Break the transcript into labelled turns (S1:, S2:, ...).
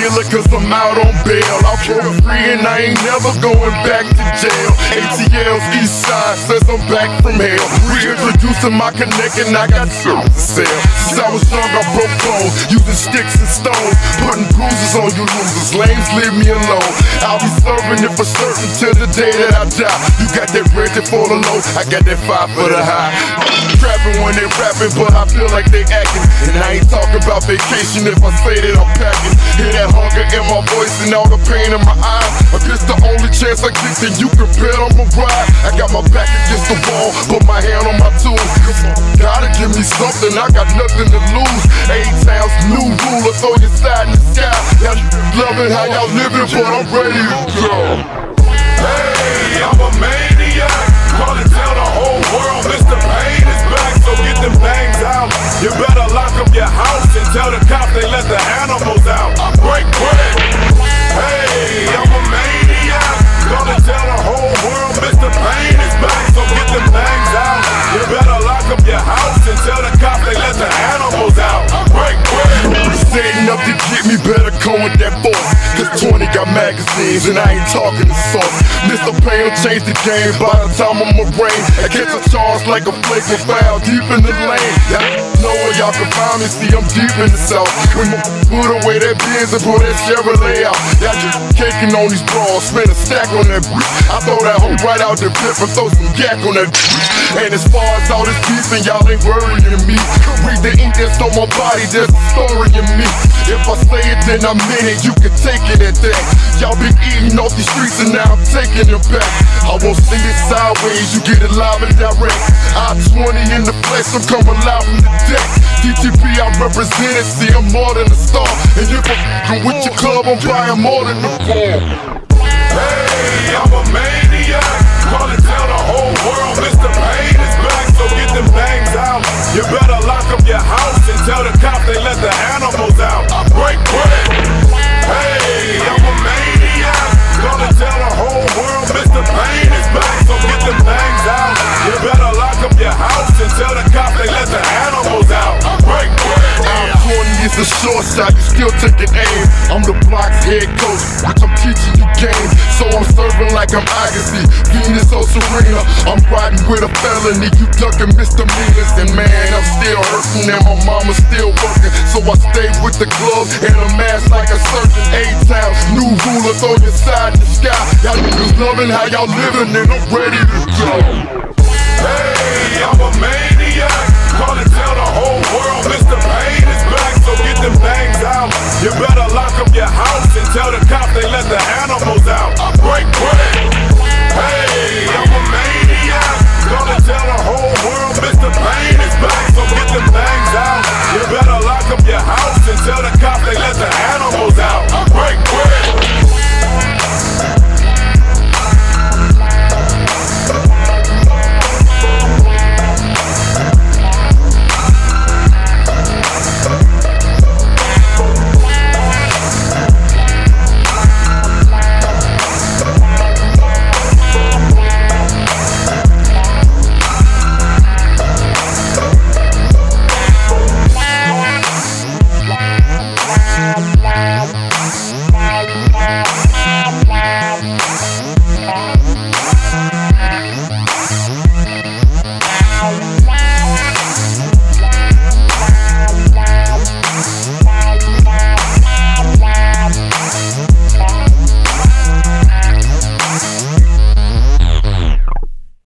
S1: killer cause I'm out on bail. I broke free and I ain't never going back to jail. ATL's east side says I'm back from hell. Reintroducing my connect and I got to sell. Since I was young, I broke bones, using sticks and stones. Putting bruises on you losers, lames leave me alone. I'll be serving it for certain till the day that I die. You got that red for the low, I got that five for the high. Rapping, but I feel like they acting. And I ain't talking about vacation if I say that I'm packing. Hear that hunger in my voice and all the pain in my eyes. If it's the only chance I get, then you can bet I'm a ride. I got my back against the wall, put my hand on my tool. Gotta give me something, I got nothing to lose. Eight towns, new ruler, throw your side in the sky. Y'all loving how y'all living, but I'm ready to go.
S2: Hey, I'm a maniac. They let the animals out. Break bread. Hey, I'm a maniac. And tell the whole world Mr. Pain is back, so get them bangs out. You better lock up your house and tell the cops they let the animals out. Break bread.
S1: Setting up to get me better come with that force. Cause 20 got magazines and I ain't talking to sauce. Mr. Pain will change the game by the time I'm a brain. I catch a charge like a flake with foul deep in the lane. Y'all know where y'all can find me, see I'm deep in the south. When my put away that Benz and put that Chevrolet out. Y'all just caking on these bras, spend a stack on that bitch. I throw that hoe right out the pit and throw some yak on that bitch. And as far as all this beef and y'all ain't worrying me. Read the ink that's on my body, there's a story in me. If I say it, then I mean it, you can take it at. Y'all been eating off these streets and now I'm taking it back. I won't see it sideways, you get it live and direct. I 20 in the flesh, I'm coming live from the deck. DTP, I represent it, see I'm more than a star. And if I'm with your club, I'm buying more than the bar.
S2: Hey, I'm a maniac. Call and tell the whole world Mr. Pain is back, so get them bangs out. You better lock up your house and tell the
S1: shot, you still taking aim. I'm the block's head coach, which I'm teaching you game. So I'm serving like I'm Agassi, Venus or Serena. I'm riding with a felony, you ducking misdemeanors. And man, I'm still hurting, and my mama's still working. So I stay with the gloves and a mask like a surgeon. Times, new ruler, throw your side in the sky. Y'all niggas loving how y'all living, and I'm ready to go. feel the